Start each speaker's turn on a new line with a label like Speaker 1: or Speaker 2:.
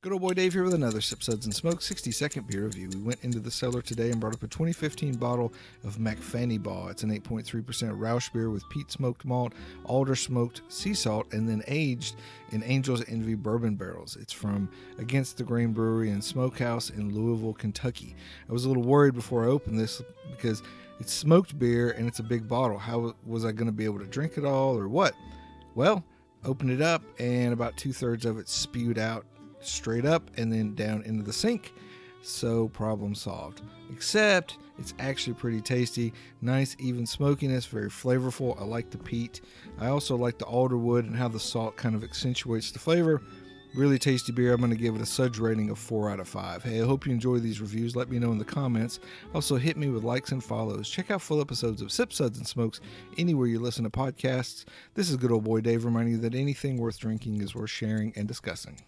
Speaker 1: Good old boy Dave here with another Sip Suds and Smoke 60 second beer review. We went into the cellar today and brought up a 2015 bottle of Macfanny Baw. It's an 8.3% Rauchbier with peat smoked malt, alder smoked sea salt, and then aged in Angel's Envy bourbon barrels. It's from Against the Grain Brewery and Smokehouse in Louisville, Kentucky. I was a little worried before I opened this because it's smoked beer and it's a big bottle. How was I going to be able to drink it all or what? Well, opened it up and about two thirds of it spewed out straight up and then down into the sink. So, problem solved. Except it's actually pretty tasty. Nice, even smokiness, very flavorful. I like the peat. I also like the alderwood and how the salt kind of accentuates the flavor. Really tasty beer. I'm going to give it a Suds rating of 4 out of 5. Hey, I hope you enjoy these reviews. Let me know in the comments. Also, hit me with likes and follows. Check out full episodes of Sip Suds and Smokes anywhere you listen to podcasts. This is good old boy Dave reminding you that anything worth drinking is worth sharing and discussing.